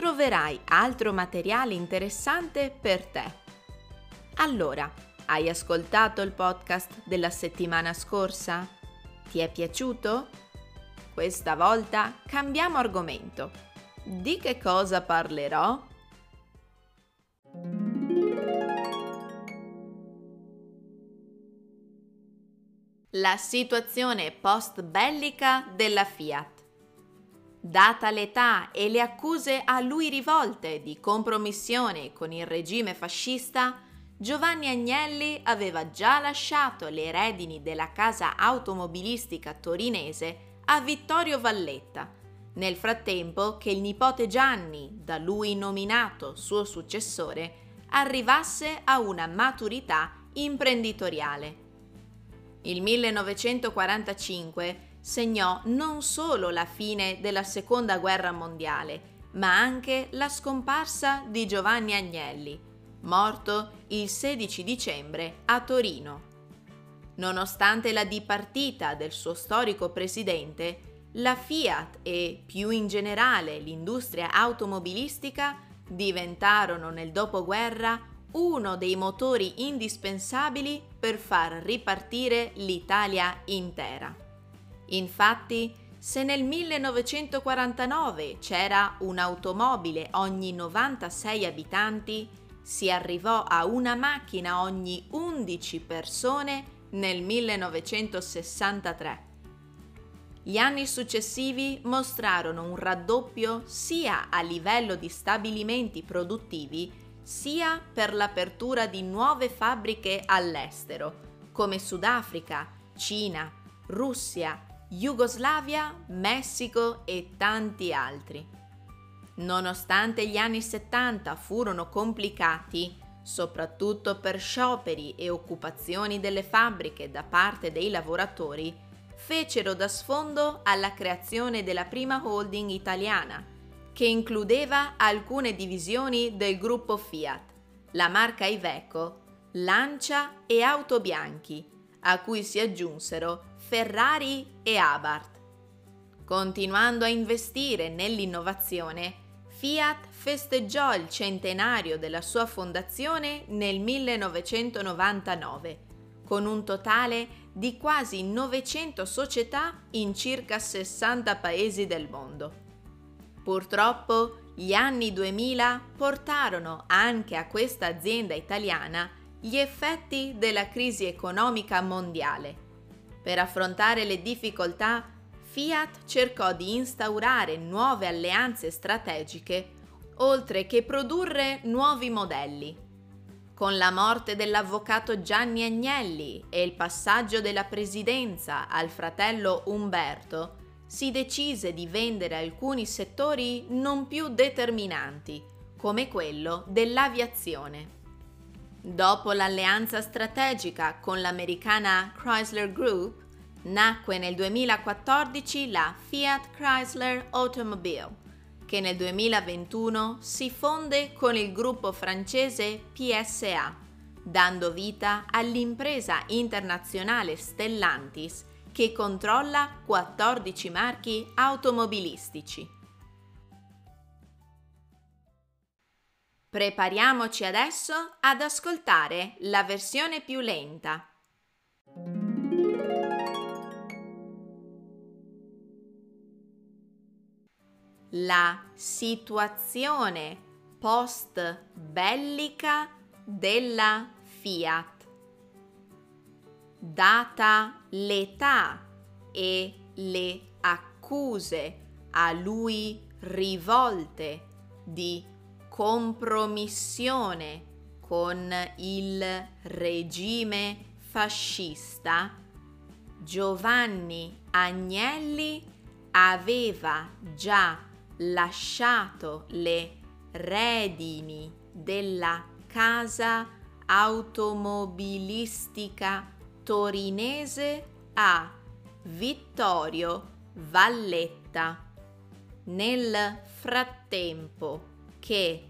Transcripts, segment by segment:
troverai altro materiale interessante per te. Allora, hai ascoltato il podcast della settimana scorsa? Ti è piaciuto? Questa volta cambiamo argomento. Di che cosa parlerò? La situazione post-bellica della Fiat. Data l'età e le accuse a lui rivolte di compromissione con il regime fascista, Giovanni Agnelli aveva già lasciato le redini della casa automobilistica torinese a Vittorio Valletta, nel frattempo che il nipote Gianni, da lui nominato suo successore, arrivasse a una maturità imprenditoriale. Il 1945 segnò non solo la fine della Seconda Guerra Mondiale, ma anche la scomparsa di Giovanni Agnelli, morto il 16 dicembre a Torino. Nonostante la dipartita del suo storico presidente, la Fiat e più in generale l'industria automobilistica diventarono nel dopoguerra uno dei motori indispensabili per far ripartire l'Italia intera. Infatti, se nel 1949 c'era un'automobile ogni 96 abitanti, si arrivò a una macchina ogni 11 persone nel 1963. Gli anni successivi mostrarono un raddoppio sia a livello di stabilimenti produttivi sia per l'apertura di nuove fabbriche all'estero, come Sudafrica, Cina, Russia, Jugoslavia, Messico e tanti altri. Nonostante gli anni 70 furono complicati, soprattutto per scioperi e occupazioni delle fabbriche da parte dei lavoratori, fecero da sfondo alla creazione della prima holding italiana, che includeva alcune divisioni del gruppo Fiat, la marca Iveco, Lancia e Autobianchi, a cui si aggiunsero Ferrari e Abarth. Continuando a investire nell'innovazione, Fiat festeggiò il centenario della sua fondazione nel 1999, con un totale di quasi 900 società in circa 60 paesi del mondo. Purtroppo gli anni 2000 portarono anche a questa azienda italiana gli effetti della crisi economica mondiale per affrontare le difficoltà, Fiat cercò di instaurare nuove alleanze strategiche, oltre che produrre nuovi modelli. Con la morte dell'avvocato Gianni Agnelli e il passaggio della presidenza al fratello Umberto, si decise di vendere alcuni settori non più determinanti, come quello dell'aviazione. Dopo l'alleanza strategica con l'americana Chrysler Group, nacque nel 2014 la Fiat Chrysler Automobile, che nel 2021 si fonde con il gruppo francese PSA, dando vita all'impresa internazionale Stellantis che controlla 14 marchi automobilistici. Prepariamoci adesso ad ascoltare la versione più lenta. La situazione post bellica della Fiat. Data l'età e le accuse a lui rivolte di compromissione con il regime fascista, Giovanni Agnelli aveva già lasciato le redini della casa automobilistica torinese a Vittorio Valletta. Nel frattempo che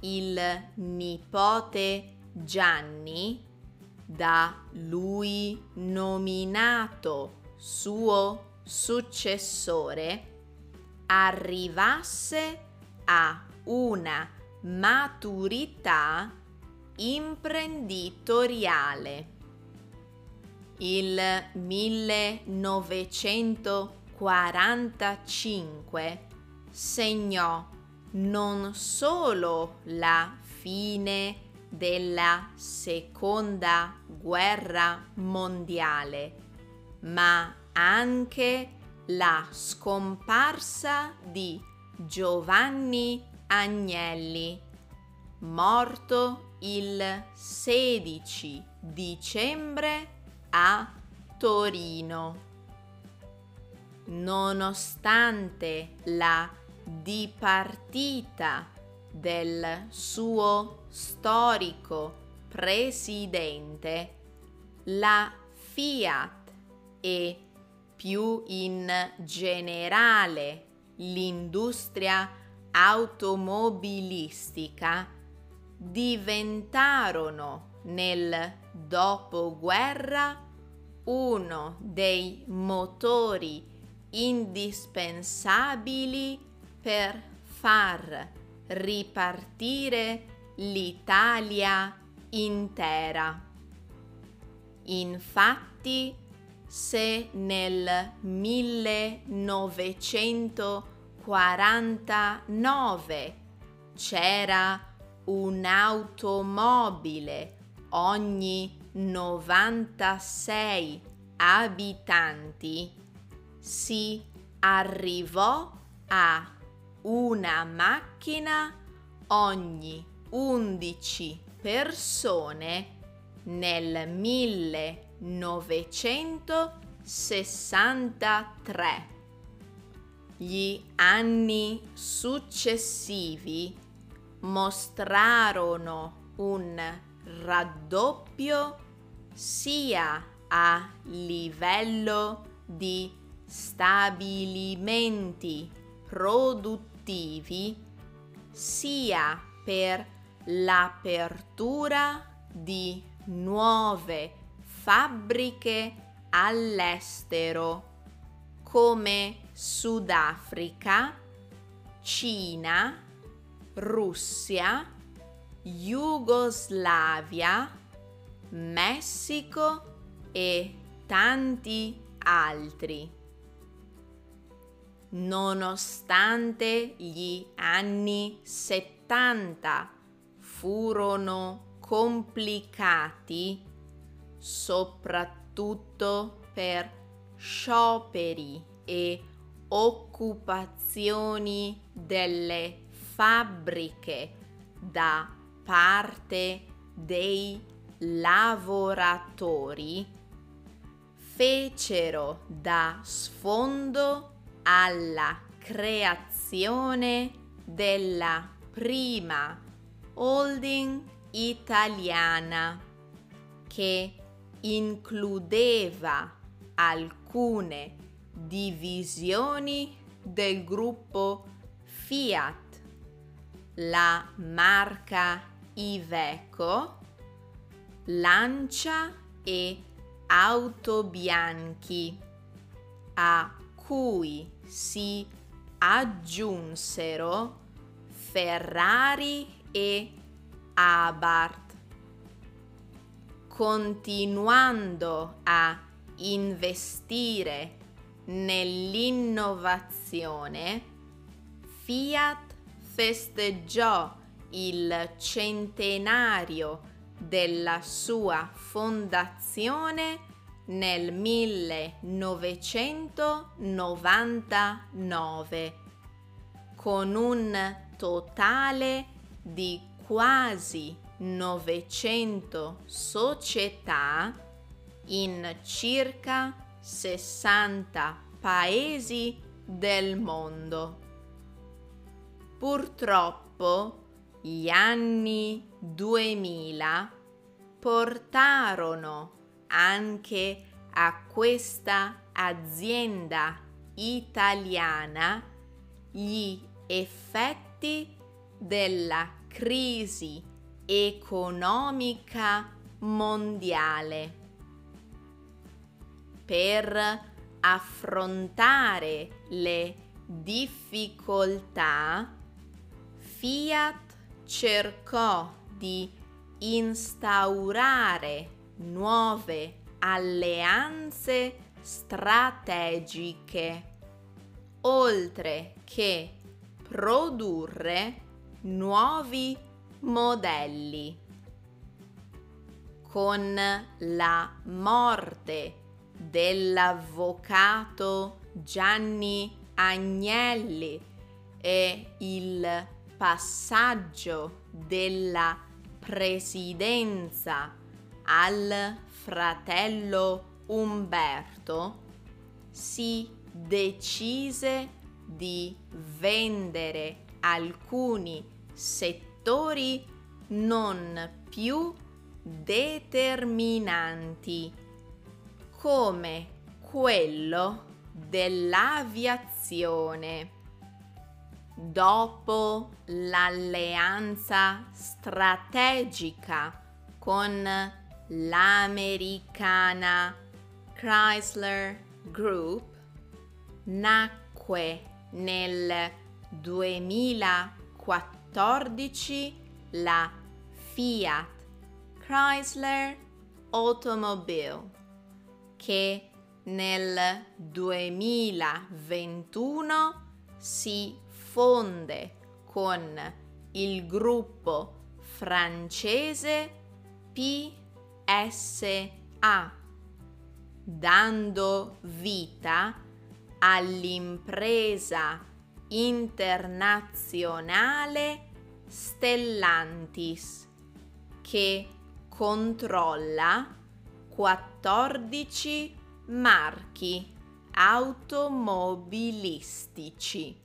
il nipote Gianni, da lui nominato suo successore, arrivasse a una maturità imprenditoriale. Il 1945 segnò non solo la fine della seconda guerra mondiale, ma anche la scomparsa di Giovanni Agnelli, morto il 16 dicembre a Torino. Nonostante la dipartita del suo storico presidente, la Fiat e più in generale l'industria automobilistica diventarono nel dopoguerra uno dei motori indispensabili per far ripartire l'Italia intera. Infatti, se nel 1949 c'era un'automobile ogni 96 abitanti, si arrivò a una macchina ogni 11 persone nel 1963. Gli anni successivi mostrarono un raddoppio sia a livello di stabilimenti produttivi sia per l'apertura di nuove fabbriche all'estero come Sudafrica, Cina, Russia, Jugoslavia, Messico e tanti altri. Nonostante gli anni 70 furono complicati, soprattutto per scioperi e occupazioni delle fabbriche da parte dei lavoratori, fecero da sfondo alla creazione della prima holding italiana che includeva alcune divisioni del gruppo Fiat. La marca Iveco, Lancia e Autobianchi, a cui si aggiunsero Ferrari e Abarth. Continuando a investire nell'innovazione, Fiat festeggiò il centenario della sua fondazione nel 1999 con un totale di quasi 900 società in circa 60 paesi del mondo. Purtroppo gli anni 2000 portarono anche a questa azienda italiana gli effetti della crisi economica mondiale. Per affrontare le difficoltà Fiat cercò di instaurare nuove alleanze strategiche, oltre che produrre nuovi modelli. Con la morte dell'avvocato Gianni Agnelli e il passaggio della presidenza al fratello Umberto si decise di vendere alcuni settori non più determinanti come quello dell'aviazione. Dopo l'alleanza strategica con l'americana Chrysler Group, nacque nel 2014 la Fiat Chrysler Automobile che nel 2021 si fonde con il gruppo francese PSA, dando vita all'impresa internazionale Stellantis che controlla 14 marchi automobilistici.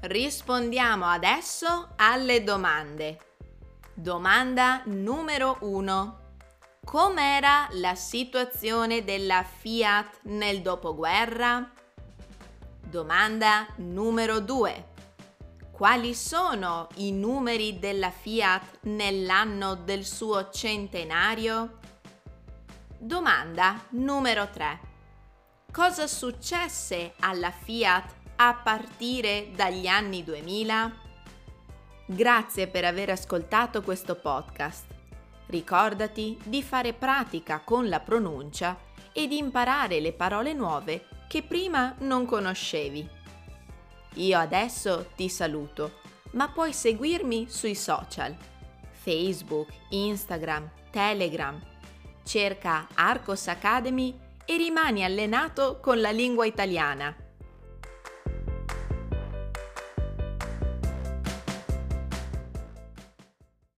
Rispondiamo adesso alle domande. Domanda numero 1. Com'era la situazione della Fiat nel dopoguerra? Domanda numero 2. Quali sono i numeri della Fiat nell'anno del suo centenario? Domanda numero 3. Cosa successe alla Fiat a partire dagli anni 2000? Grazie per aver ascoltato questo podcast. Ricordati di fare pratica con la pronuncia e di imparare le parole nuove che prima non conoscevi. Io adesso ti saluto, ma puoi seguirmi sui social. Facebook, Instagram, Telegram. Cerca Arcos Academy e rimani allenato con la lingua italiana.